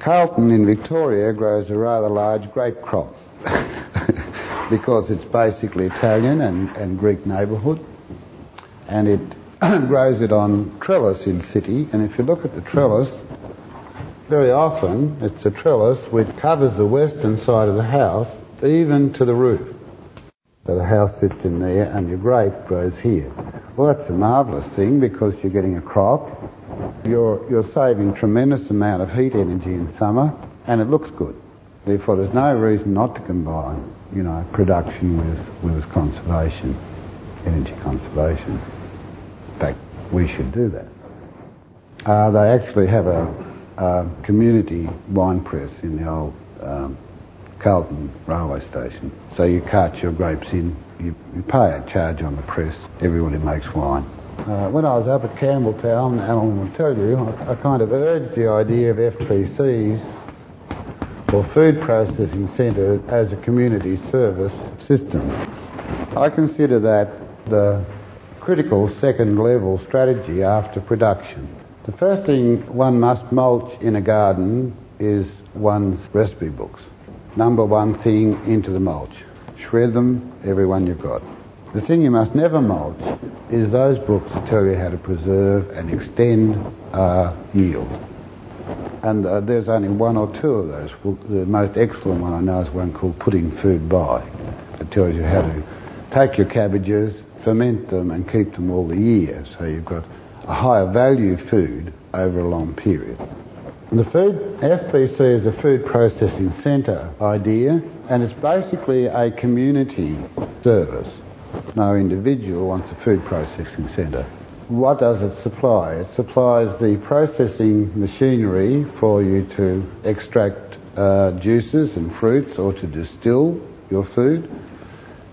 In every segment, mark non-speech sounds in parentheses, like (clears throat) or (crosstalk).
Carlton in Victoria grows a rather large grape crop (laughs) because it's basically Italian and, and Greek neighbourhood and it (clears throat) grows it on trellis in city and if you look at the trellis very often it's a trellis which covers the western side of the house even to the roof. So the house sits in there and your grape grows here. Well, that's a marvellous thing because you're getting a crop. You're, you're saving tremendous amount of heat energy in summer and it looks good. Therefore, there's no reason not to combine, you know, production with, with conservation, energy conservation. In fact, we should do that. Uh, they actually have a, a, community wine press in the old um, Carlton railway station. So you cart your grapes in, you, you pay a charge on the press, everybody makes wine. Uh, when I was up at Campbelltown, will tell you, I, I kind of urged the idea of FPCs or food processing centre as a community service system. I consider that the critical second level strategy after production. The first thing one must mulch in a garden is one's recipe books number one thing into the mulch. Shred them, every one you've got. The thing you must never mulch is those books that tell you how to preserve and extend uh, yield. And uh, there's only one or two of those. The most excellent one I know is one called Putting Food By. It tells you how to take your cabbages, ferment them and keep them all the year. So you've got a higher value food over a long period. The food FPC is a food processing centre idea, and it's basically a community service. No individual wants a food processing centre. What does it supply? It supplies the processing machinery for you to extract uh, juices and fruits or to distill your food,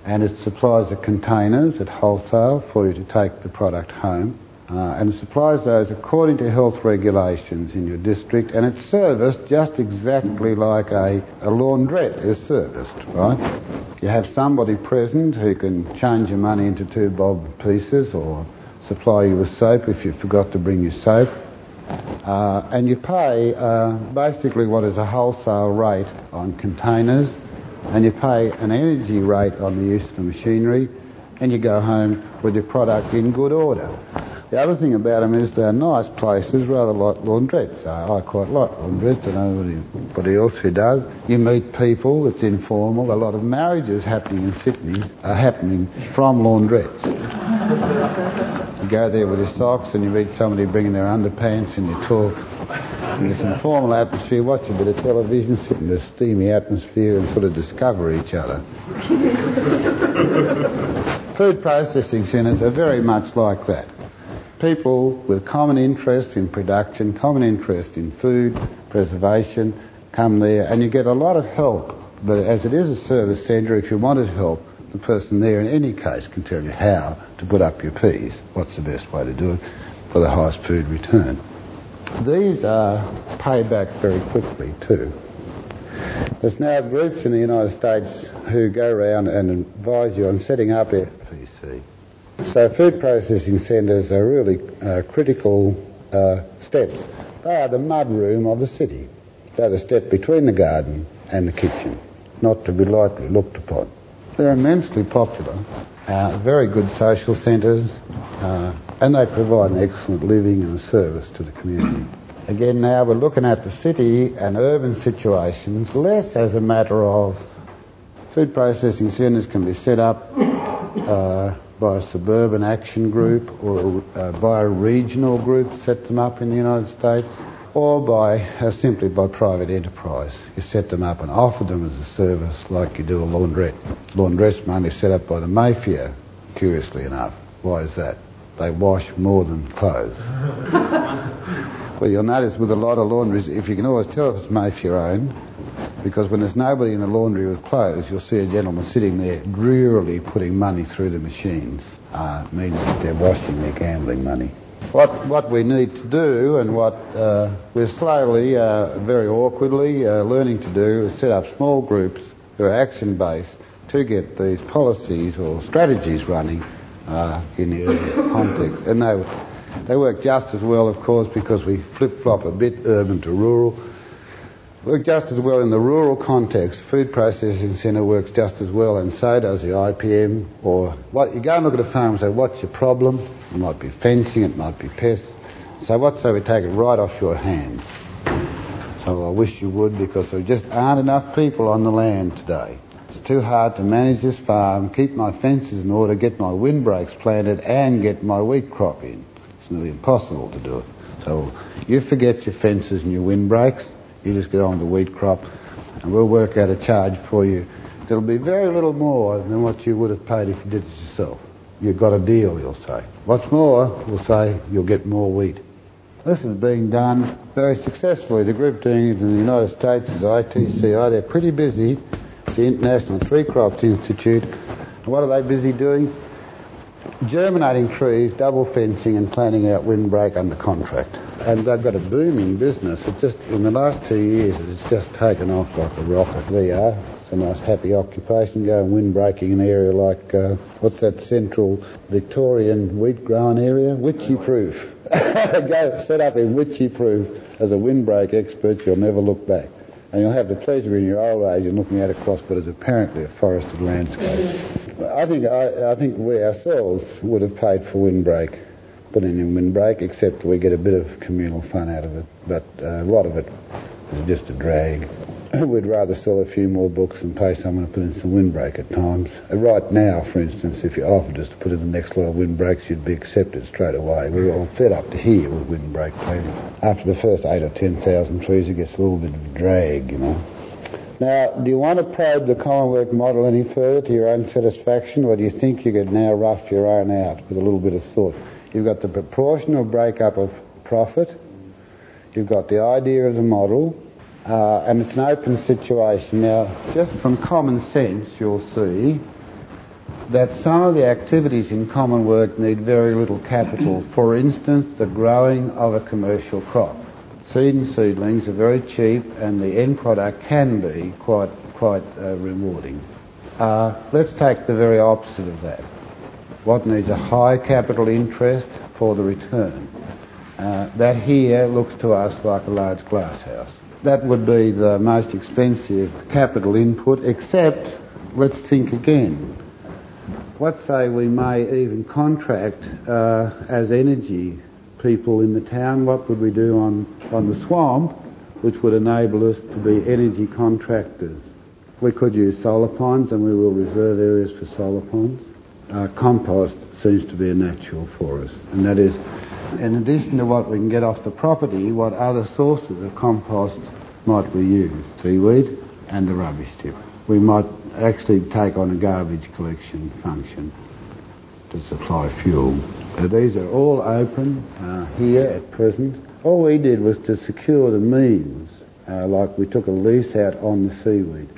and it supplies the containers at wholesale for you to take the product home uh, and supplies those according to health regulations in your district, and it's serviced just exactly like a, a laundrette is serviced, right? You have somebody present who can change your money into two bob pieces or supply you with soap if you forgot to bring your soap. Uh, and you pay uh, basically what is a wholesale rate on containers, and you pay an energy rate on the use of the machinery, and you go home with your product in good order. The other thing about them is they're nice places, rather like laundrettes. I quite like laundrettes. I don't know anybody else who does. You meet people, it's informal. A lot of marriages happening in Sydney are happening from laundrettes. You go there with your socks and you meet somebody bringing their underpants and you talk in this informal atmosphere, watch a bit of television, sit in this steamy atmosphere and sort of discover each other. (laughs) Food processing centres are very much like that people with common interest in production, common interest in food, preservation, come there and you get a lot of help. But as it is a service centre, if you wanted help, the person there in any case can tell you how to put up your peas, what's the best way to do it for the highest food return. These are paid back very quickly too. There's now groups in the United States who go around and advise you on setting up FPC. So food processing centres are really uh, critical uh, steps. They are the mud room of the city. They're the step between the garden and the kitchen, not to be lightly looked upon. They're immensely popular, uh, very good social centres, uh, and they provide an excellent living and a service to the community. Again, now we're looking at the city and urban situations less as a matter of food processing centres can be set up uh, by a suburban action group or uh, by a regional group set them up in the United States or by uh, simply by private enterprise. You set them up and offer them as a service like you do a laundrette. Laundress money set up by the mafia, curiously enough. Why is that? They wash more than clothes. (laughs) well, you'll notice with a lot of laundries, if you can always tell if it's Mayfair owned, because when there's nobody in the laundry with clothes, you'll see a gentleman sitting there drearily putting money through the machines. Uh, means that they're washing their gambling money. What, what we need to do and what uh, we're slowly, uh, very awkwardly uh, learning to do is set up small groups who are action-based to get these policies or strategies running uh, in the urban (coughs) context. And they, they work just as well, of course, because we flip-flop a bit urban to rural work just as well in the rural context. Food processing centre works just as well, and so does the IPM. Or what you go and look at a farm and say, "What's your problem?" It might be fencing, it might be pests. So what? So we take it right off your hands. So I wish you would, because there just aren't enough people on the land today. It's too hard to manage this farm, keep my fences in order, get my windbreaks planted, and get my wheat crop in. It's nearly impossible to do it. So you forget your fences and your windbreaks you just get on the wheat crop, and we'll work out a charge for you. There'll be very little more than what you would have paid if you did it yourself. You've got a deal, you'll say. What's more, we'll say you'll get more wheat. This is being done very successfully. The group doing it in the United States is ITCI. They're pretty busy. It's the International Tree Crops Institute. And what are they busy doing? Germinating trees, double fencing and planting out windbreak under contract. And they've got a booming business. It just in the last two years it's just taken off like a rocket. VR. It's a nice happy occupation. Go and windbreaking an area like uh, what's that central Victorian wheat growing area? Wycheproof. (laughs) Go set up in Wycheproof as a windbreak expert. You'll never look back and you'll have the pleasure in your old age in looking out across what is apparently a forested landscape. I think I, I think we ourselves would have paid for windbreak, putting in windbreak, except we get a bit of communal fun out of it. But uh, a lot of it is just a drag. (clears throat) We'd rather sell a few more books and pay someone to put in some windbreak at times. Uh, right now, for instance, if you offered us to put in the next lot of windbreaks, you'd be accepted straight away. We're all fed up to here with windbreak planting. After the first eight or ten thousand trees, it gets a little bit of drag, you know. Now, do you want to probe the Commonwealth model any further to your own satisfaction, or do you think you could now rough your own out with a little bit of thought? You've got the proportional breakup of profit, you've got the idea of the model, uh, and it's an open situation. Now, just from common sense, you'll see that some of the activities in common work need very little capital. For instance, the growing of a commercial crop. Seed and seedlings are very cheap, and the end product can be quite quite uh, rewarding. Uh, let's take the very opposite of that. What needs a high capital interest for the return? Uh, that here looks to us like a large glass house. That would be the most expensive capital input, except, let's think again. Let's say we may even contract uh, as energy people in the town. What would we do on, on the swamp, which would enable us to be energy contractors? We could use solar ponds, and we will reserve areas for solar ponds. Uh, compost seems to be a natural for us, and that is in addition to what we can get off the property, what other sources of compost might we use? Seaweed and the rubbish tip. We might actually take on a garbage collection function to supply fuel. Uh, these are all open uh, here at present. All we did was to secure the means, uh, like we took a lease out on the seaweed.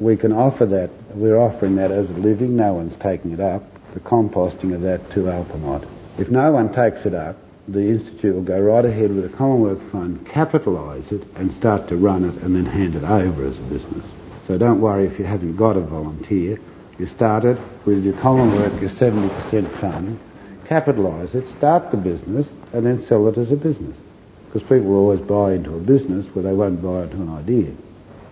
We can offer that, we're offering that as a living, no one's taking it up, the composting of that to alginate. If no one takes it up, the Institute will go right ahead with a Commonwealth Fund, capitalise it and start to run it and then hand it over as a business. So don't worry if you haven't got a volunteer. You start it with your common work, your 70% fund, capitalise it, start the business and then sell it as a business. Because people always buy into a business where they won't buy into an idea.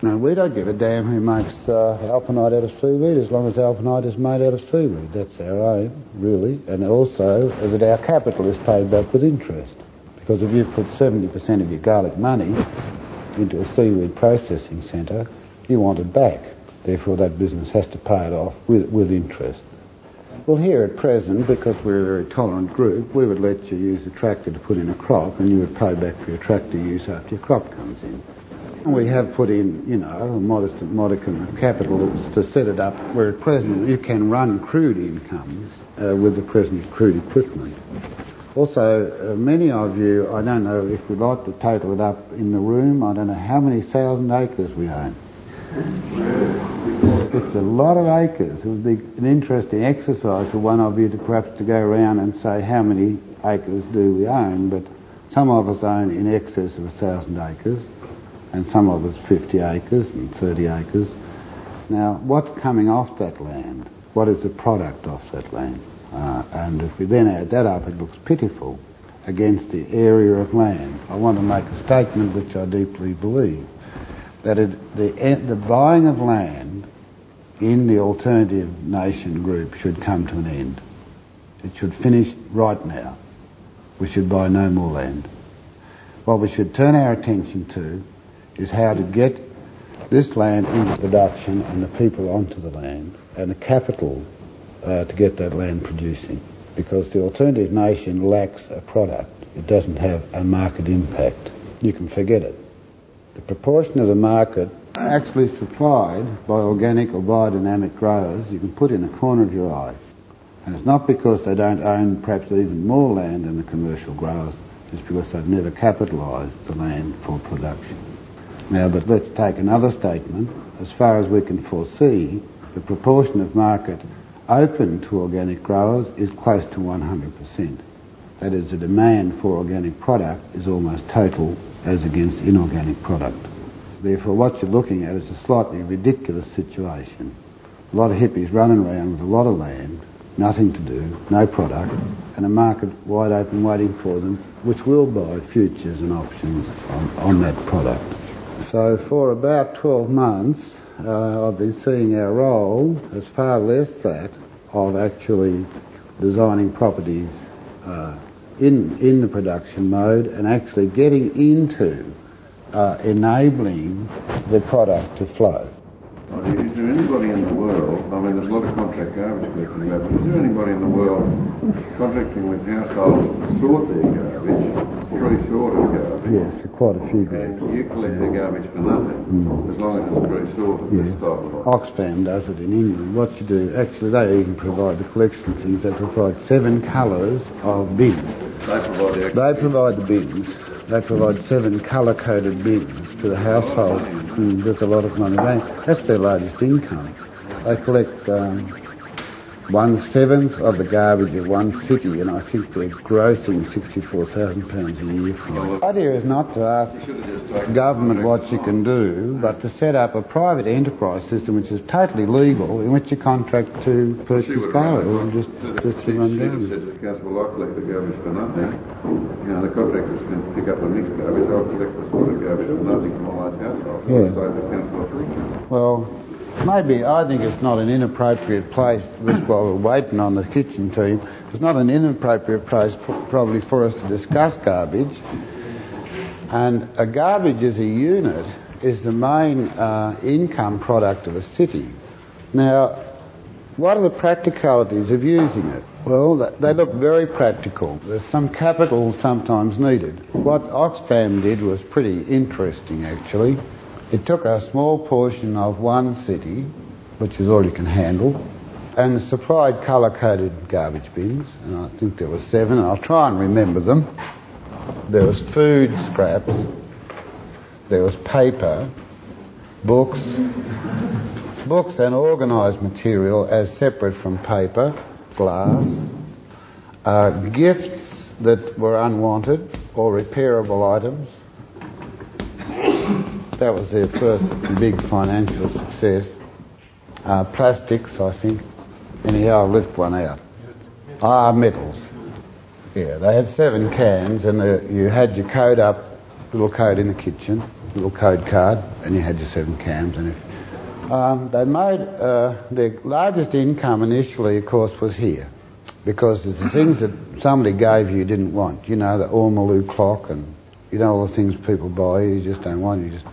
Now, we don't give a damn who makes uh, alginate out of seaweed as long as alginate is made out of seaweed. That's our aim, really. And also that our capital is paid back with interest. Because if you've put 70% of your garlic money into a seaweed processing centre, you want it back. Therefore, that business has to pay it off with, with interest. Well, here at present, because we're a very tolerant group, we would let you use a tractor to put in a crop and you would pay back for your tractor use after your crop comes in. We have put in, you know, a modest modicum of capital to set it up where at present you can run crude incomes uh, with the present crude equipment. Also, uh, many of you, I don't know if we'd like to total it up in the room, I don't know how many thousand acres we own. It's a lot of acres. It would be an interesting exercise for one of you to perhaps to go around and say how many acres do we own, but some of us own in excess of a thousand acres and some of us 50 acres and 30 acres. Now, what's coming off that land? What is the product off that land? Uh, and if we then add that up, it looks pitiful against the area of land. I want to make a statement which I deeply believe. That it, the, the buying of land in the alternative nation group should come to an end. It should finish right now. We should buy no more land. What we should turn our attention to is how to get this land into production and the people onto the land and the capital uh, to get that land producing. Because the alternative nation lacks a product. It doesn't have a market impact. You can forget it. The proportion of the market actually supplied by organic or biodynamic growers you can put in the corner of your eye. And it's not because they don't own perhaps even more land than the commercial growers, it's because they've never capitalised the land for production. Now, but let's take another statement. As far as we can foresee, the proportion of market open to organic growers is close to 100%. That is, the demand for organic product is almost total as against inorganic product. Therefore, what you're looking at is a slightly ridiculous situation. A lot of hippies running around with a lot of land, nothing to do, no product, and a market wide open waiting for them, which will buy futures and options on, on that product. So for about 12 months, uh, I've been seeing our role as far less that of actually designing properties uh, in, in the production mode and actually getting into uh, enabling the product to flow. Is there anybody in the world, I mean there's a lot of contract garbage collecting but is there anybody in the world contracting with households to sort their garbage, pre-sorted garbage? Yes, quite a few And groups. you collect their garbage for nothing, mm. as long as it's pre-sorted, this type of. Oxfam does it in England. What you do, actually they even provide the collection things. They provide seven colours of bin. They provide the They provide the bins. They provide seven colour-coded bins to the household. There's a lot of money. They, that's their largest income. They collect um, one seventh of the garbage of one city, and I think we're grossing sixty-four thousand pounds a year from it. The idea is not to ask should have just taken government what you can do, but to set up a private enterprise system which is totally legal, in which you contract to purchase garbage and just, just to run down. said council, well, collect the garbage for nothing. You know, the contractors can pick up the mixed garbage, I'll collect the sorted garbage for nothing from all those households. Yeah. So the council off friction. Well, maybe I think it's not an inappropriate place, just while we're waiting on the kitchen team, it's not an inappropriate place probably for us to discuss garbage. And a garbage as a unit is the main uh, income product of a city. Now, what are the practicalities of using it? Well, they look very practical. There's some capital sometimes needed. What Oxfam did was pretty interesting, actually. It took a small portion of one city, which is all you can handle, and supplied colour-coded garbage bins, and I think there were seven, and I'll try and remember them. There was food scraps, there was paper, books, books and organised material as separate from paper, glass, uh, gifts that were unwanted or repairable items. That was their first big financial success. Uh, plastics, I think. Anyhow, I'll lift one out. Ah, metals. Yeah, they had seven cans, and uh, you had your code up, little code in the kitchen, little code card, and you had your seven cans. And if um, they made uh, their largest income initially, of course, was here, because it's the things that somebody gave you you didn't want. You know, the Ormolu clock, and you know all the things people buy you just don't want. You just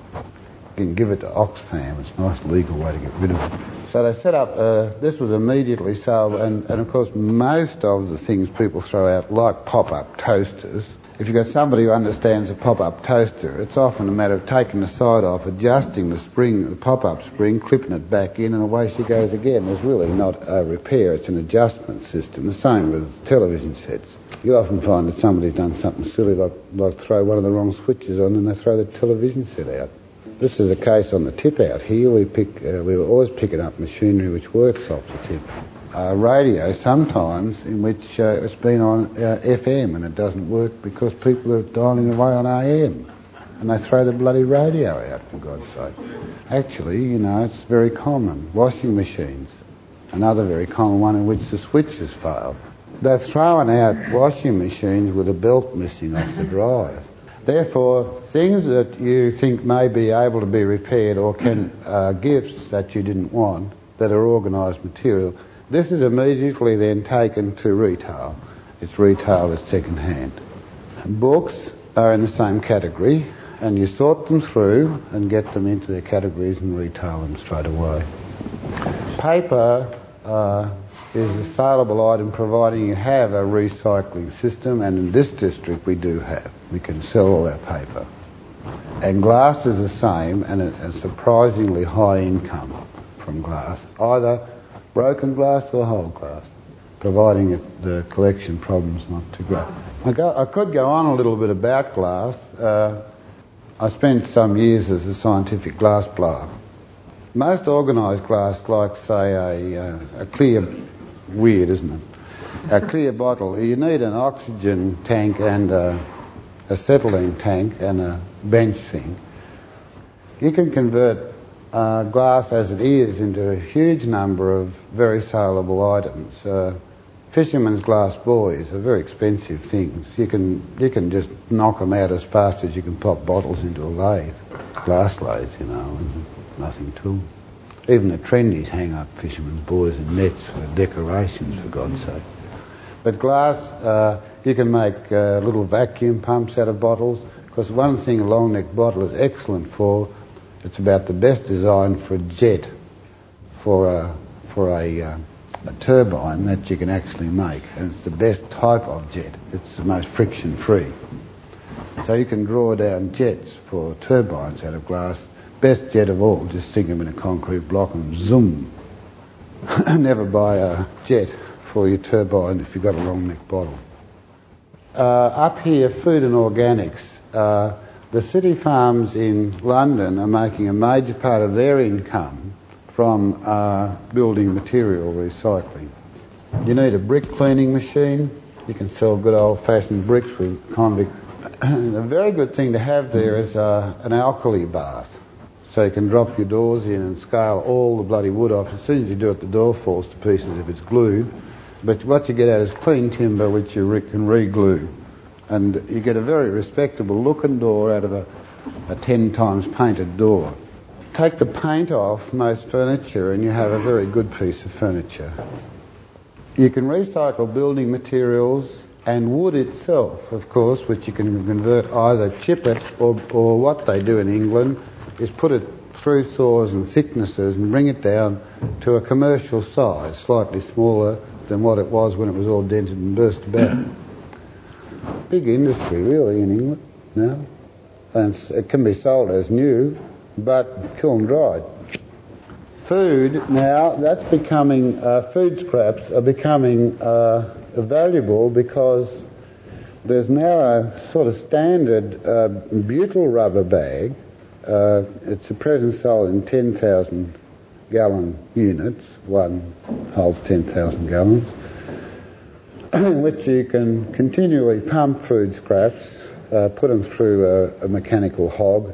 can give it to Oxfam. It's a nice legal way to get rid of it. So they set up, uh, this was immediately sold, and, and of course most of the things people throw out, like pop-up toasters, if you've got somebody who understands a pop-up toaster, it's often a matter of taking the side off, adjusting the spring, the pop-up spring, clipping it back in, and away she goes again. There's really not a repair, it's an adjustment system. The same with television sets. You often find that somebody's done something silly, like, like throw one of the wrong switches on and they throw the television set out. This is a case on the tip out here. We pick, uh, we were always picking up machinery which works off the tip. Uh, radio sometimes in which uh, it's been on uh, FM and it doesn't work because people are dialing away on AM and they throw the bloody radio out for God's sake. Actually, you know, it's very common. Washing machines, another very common one in which the switches fail. They're throwing out washing machines with a belt missing off the dryer. Therefore, things that you think may be able to be repaired or can uh, gifts that you didn't want that are organised material, this is immediately then taken to retail. It's retailed as second hand. Books are in the same category, and you sort them through and get them into their categories and retail them straight away. Paper uh, is a saleable item providing you have a recycling system, and in this district we do have. We can sell all our paper. And glass is the same, and a, surprisingly high income from glass, either broken glass or whole glass, providing it, the collection problem's not too great. I, go, I, could go on a little bit about glass. Uh, I spent some years as a scientific glass blower. Most organised glass, like say a, uh, a clear, weird, isn't it? A clear bottle. You need an oxygen tank and a, acetylene tank and a bench thing. You can convert uh, glass as it is into a huge number of very saleable items. Uh, fishermen's glass buoys are very expensive things. You can you can just knock them out as fast as you can pop bottles into a lathe, glass lathe, you know, and nothing to. Even the trendies hang up fishermen's buoys and nets for decorations, for God's sake. But glass, uh, you can make uh, little vacuum pumps out of bottles, because one thing a long neck bottle is excellent for it's about the best design for a jet, for a, for a, uh, a turbine that you can actually make. And it's the best type of jet. It's the most friction free. So you can draw down jets for turbines out of glass. Best jet of all, just sink them in a concrete block and zoom. (laughs) Never buy a jet for your turbine if you've got a long neck bottle. Uh, up here, food and organics. Uh, the city farms in London are making a major part of their income from uh, building material recycling. You need a brick cleaning machine. You can sell good old-fashioned bricks with convict. (coughs) a very good thing to have there is uh, an alkali bath. So you can drop your doors in and scale all the bloody wood off. As soon as you do it, the door falls to pieces if it's glued. But what you get out is clean timber which you re- can re-glue and you get a very respectable looking door out of a, a 10 times painted door. Take the paint off most furniture and you have a very good piece of furniture. You can recycle building materials and wood itself, of course, which you can convert either chip it or, or what they do in England is put it through saws and thicknesses and bring it down to a commercial size, slightly smaller than what it was when it was all dented and burst about (clears throat) big industry really in England now. And it can be sold as new, but kiln dried. Food now, that's becoming, uh, food scraps are becoming uh, valuable because there's now a sort of standard uh, butyl rubber bag. Uh, it's a present sold in 10,000 gallon units. One holds 10,000 gallons. in (clears throat) which you can continually pump food scraps, uh, put them through a, a mechanical hog,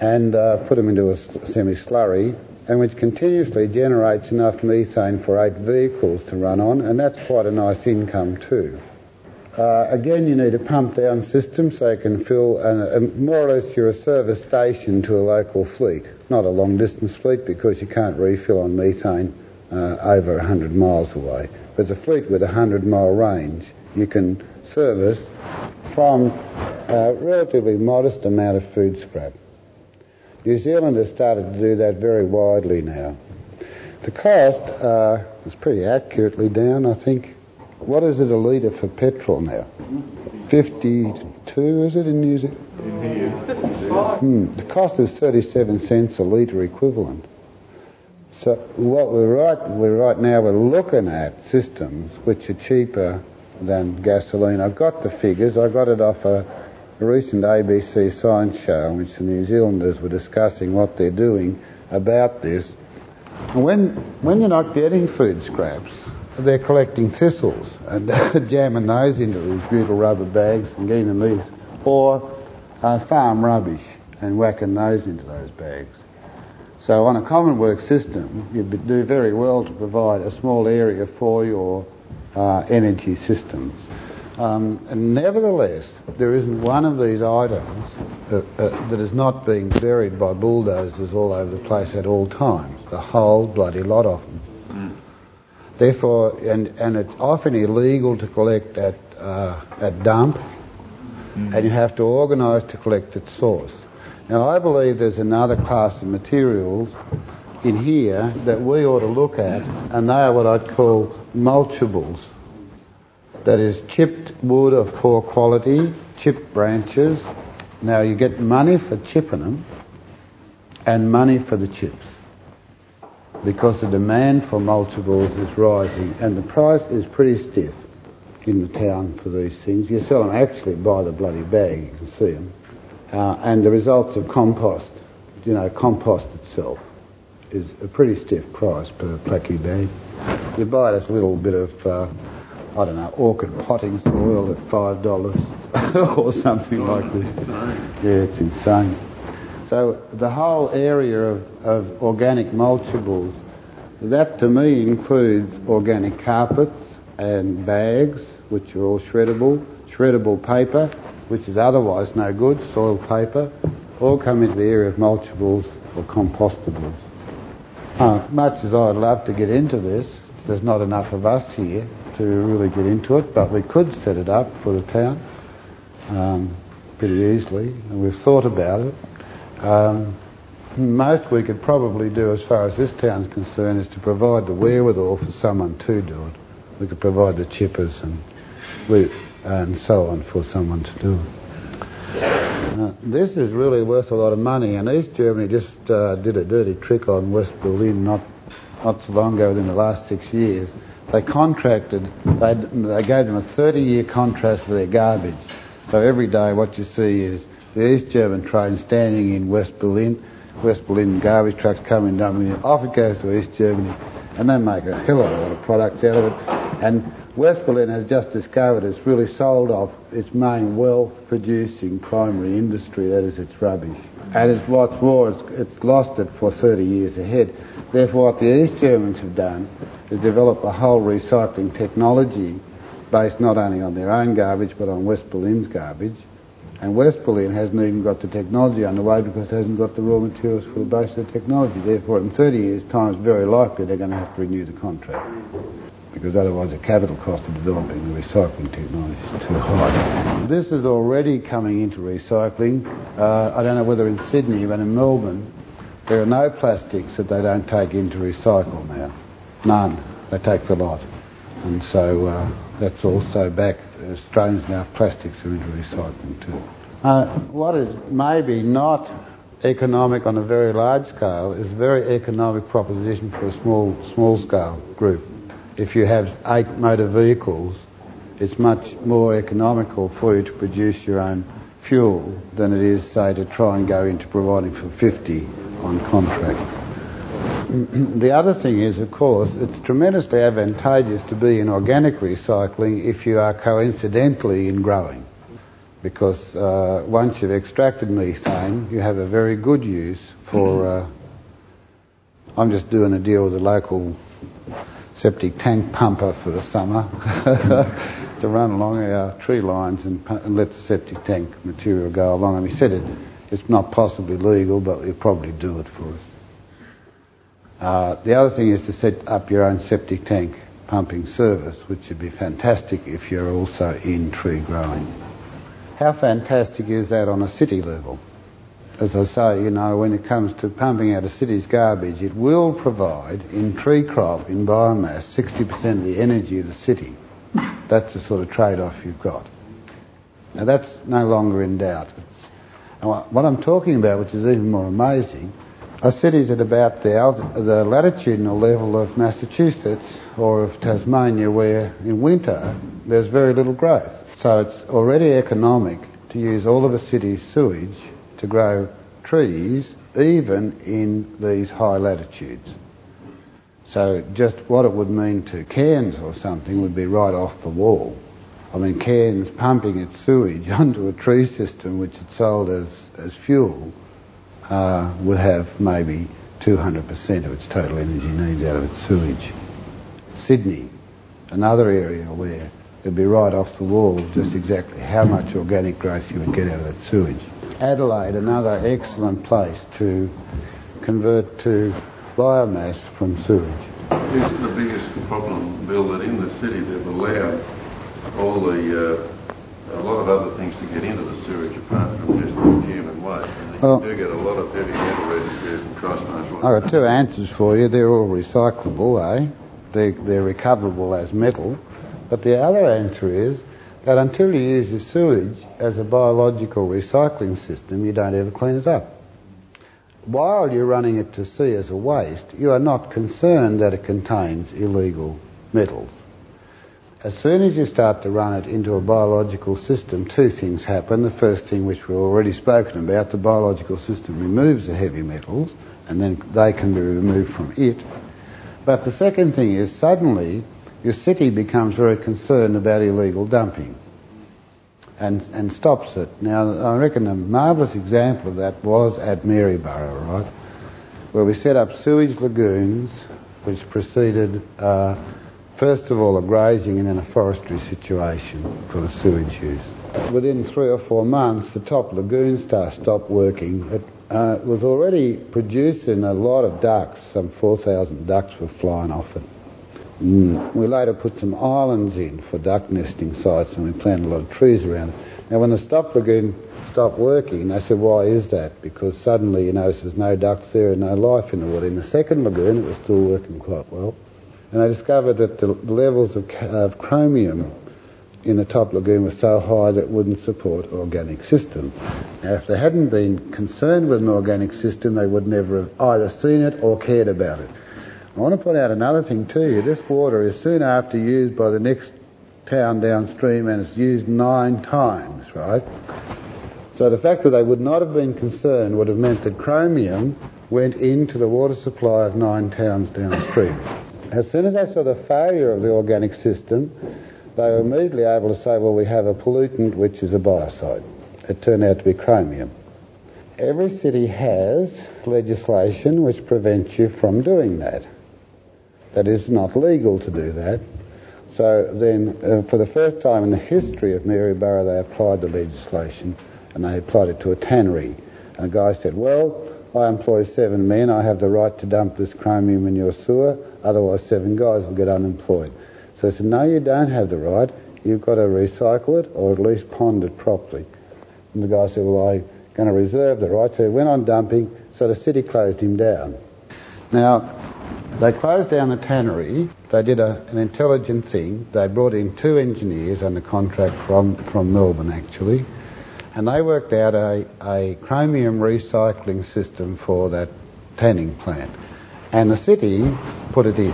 and uh, put them into a semi-slurry, and which continuously generates enough methane for eight vehicles to run on, and that's quite a nice income too. Uh, again, you need a pump down system so you can fill, and more or less you're a service station to a local fleet, not a long distance fleet because you can't refill on methane uh, over 100 miles away. There's a fleet with a 100 mile range. You can service from a relatively modest amount of food scrap. New Zealand has started to do that very widely now. The cost uh, is pretty accurately down, I think. What is it a litre for petrol now? 52, is it in New Zealand? Hmm. The cost is 37 cents a litre equivalent. So what we're right, we're right now, we're looking at systems which are cheaper than gasoline. I've got the figures. I got it off a, a recent ABC science show in which the New Zealanders were discussing what they're doing about this. When, when you're not getting food scraps, they're collecting thistles and (laughs) jamming those into these butyl rubber bags and getting them these, or uh, farm rubbish and whacking those into those bags. So on a common work system, you'd do very well to provide a small area for your uh, energy systems. Um, and nevertheless, there isn't one of these items uh, uh, that is not being buried by bulldozers all over the place at all times. The whole bloody lot of them. Therefore, and, and it's often illegal to collect at, uh, at dump, mm. and you have to organise to collect at source. Now, I believe there's another class of materials in here that we ought to look at, and they are what I'd call mulchables that is chipped wood of poor quality, chipped branches. Now you get money for chipping them and money for the chips because the demand for mulchables is rising and the price is pretty stiff in the town for these things. You sell them actually by the bloody bag, you can see them. Uh, and the results of compost, you know, compost itself is a pretty stiff price per placky bag. You buy this little bit of uh, I don't know, orchid potting soil at five dollars (laughs) or something oh, like this. Yeah, it's insane. So the whole area of, of organic mulchables, that to me includes organic carpets and bags, which are all shreddable, shreddable paper, which is otherwise no good, soil paper, all come into the area of mulchables or compostables. Uh, much as I'd love to get into this, there's not enough of us here to really get into it, but we could set it up for the town um, pretty easily, and we've thought about it. Um, most we could probably do, as far as this town's concerned, is to provide the wherewithal for someone to do it. We could provide the chippers and we, and so on for someone to do it. Uh, this is really worth a lot of money, and East Germany just uh, did a dirty trick on West Berlin not not so long ago, within the last six years. They contracted, they, they gave them a 30 year contract for their garbage. So every day what you see is the East German train standing in West Berlin, West Berlin garbage trucks coming down, off it goes to East Germany, and they make a hell of a lot of products out of it. And West Berlin has just discovered it's really sold off its main wealth producing primary industry, that is its rubbish. And it's, what's more, it's, it's lost it for 30 years ahead. Therefore, what the East Germans have done is develop a whole recycling technology based not only on their own garbage but on West Berlin's garbage. And West Berlin hasn't even got the technology underway because it hasn't got the raw materials for the base of the technology. Therefore, in 30 years' time, it's very likely they're going to have to renew the contract because otherwise the capital cost of developing the recycling technology is too high. This is already coming into recycling. Uh, I don't know whether in Sydney, but in Melbourne, there are no plastics that they don't take into recycle now. None. They take the lot. And so uh, that's also back. Strange enough, plastics are into recycling too. Uh, what is maybe not economic on a very large scale is a very economic proposition for a small small scale group. If you have eight motor vehicles, it's much more economical for you to produce your own fuel than it is, say, to try and go into providing for 50 on contract. (clears throat) the other thing is, of course, it's tremendously advantageous to be in organic recycling if you are coincidentally in growing. Because uh, once you've extracted methane, you have a very good use for. Uh, I'm just doing a deal with a local septic tank pumper for the summer (laughs) to run along our tree lines and, and, let the septic tank material go along. And he said it, it's not possibly legal, but he'll probably do it for us. Uh, the other thing is to set up your own septic tank pumping service, which would be fantastic if you're also in tree growing. How fantastic is that on a city level? As I say, you know, when it comes to pumping out a city's garbage, it will provide in tree crop, in biomass, 60% of the energy of the city. That's the sort of trade-off you've got. Now that's no longer in doubt. It's, what I'm talking about, which is even more amazing, are cities at about the, the latitudinal level of Massachusetts or of Tasmania where in winter there's very little growth. So it's already economic to use all of a city's sewage to grow trees even in these high latitudes. So just what it would mean to Cairns or something would be right off the wall. I mean, Cairns pumping its sewage (laughs) onto a tree system which it sold as, as fuel uh, would have maybe 200% of its total energy needs out of its sewage. Sydney, another area where it'd be right off the wall just exactly how much organic growth you would get out of that sewage. Adelaide, another excellent place to convert to biomass from sewage. This is the biggest problem, Bill, that in the city they've allowed all the, uh, a lot of other things to get into the sewage apart from And you Oh. do get a lot of heavy metal residues and I've got two answers for you. They're all recyclable, eh? They're, they're recoverable as metal. But the other answer is that until you use your sewage as a biological recycling system, you don't ever clean it up. While you're running it to sea as a waste, you are not concerned that it contains illegal metals. As soon as you start to run it into a biological system, two things happen. The first thing, which we've already spoken about, the biological system removes the heavy metals, and then they can be removed from it. But the second thing is suddenly your city becomes very concerned about illegal dumping and, and stops it. Now, I reckon a marvellous example of that was at Maryborough, right, where we set up sewage lagoons which preceded, uh, first of all, a grazing and then a forestry situation for the sewage use. Within three or four months, the top lagoon star stopped working. It uh, was already producing a lot of ducks, some 4,000 ducks were flying off it. Mm. We later put some islands in for duck nesting sites and we planted a lot of trees around it. Now, when the stop lagoon stopped working, they said, why is that? Because suddenly you notice there's no ducks there and no life in the water. In the second lagoon, it was still working quite well. And I discovered that the, levels of, of chromium in the top lagoon were so high that it wouldn't support organic system. Now, if they hadn't been concerned with an organic system, they would never have either seen it or cared about it. I want to point out another thing to you. This water is soon after used by the next town downstream and it's used nine times, right? So the fact that they would not have been concerned would have meant that chromium went into the water supply of nine towns downstream. As soon as they saw the failure of the organic system, they were immediately able to say, well, we have a pollutant which is a biocide. It turned out to be chromium. Every city has legislation which prevents you from doing that. That is not legal to do that. So then, uh, for the first time in the history of Maryborough, they applied the legislation and they applied it to a tannery. And a guy said, well, I employ seven men. I have the right to dump this chromium in your sewer. Otherwise, seven guys will get unemployed. So they said, no, you don't have the right. You've got to recycle it or at least pond it properly. And the guy said, well, I'm going to reserve the right. So he went on dumping. So the city closed him down. Now, they closed down the tannery. They did a, an intelligent thing. They brought in two engineers under contract from, from Melbourne, actually, and they worked out a, a chromium recycling system for that tanning plant. And the city put it in.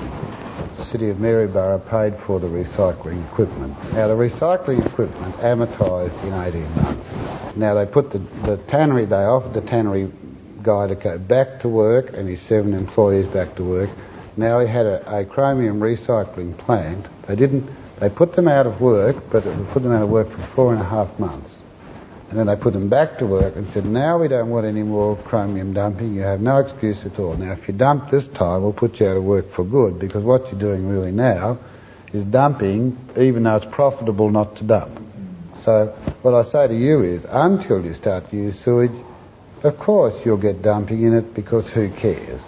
The city of Maryborough paid for the recycling equipment. Now, the recycling equipment amortised in 18 months. Now, they put the, the tannery, they offered the tannery guy to go back to work and his seven employees back to work. Now he had a, a chromium recycling plant. They didn't, they put them out of work, but they put them out of work for four and a half months. And then they put them back to work and said, now we don't want any more chromium dumping. You have no excuse at all. Now, if you dump this time, we'll put you out of work for good because what you're doing really now is dumping even though it's profitable not to dump. So what I say to you is, until you start to use sewage, of course you'll get dumping in it because who cares?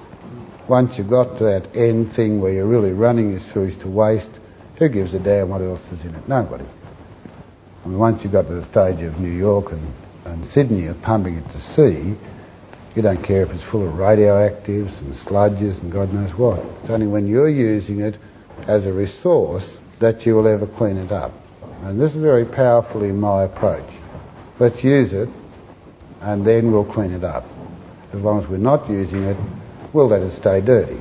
Once you've got to that end thing where you're really running your sewage to waste, who gives a damn what else is in it? Nobody. I mean, once you've got to the stage of New York and, and Sydney of pumping it to sea, you don't care if it's full of radioactives and sludges and God knows what. It's only when you're using it as a resource that you will ever clean it up. And this is very powerfully my approach. Let's use it and then we'll clean it up. As long as we're not using it, we'll let it stay dirty.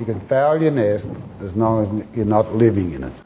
You can foul your nest as long as you're not living in it.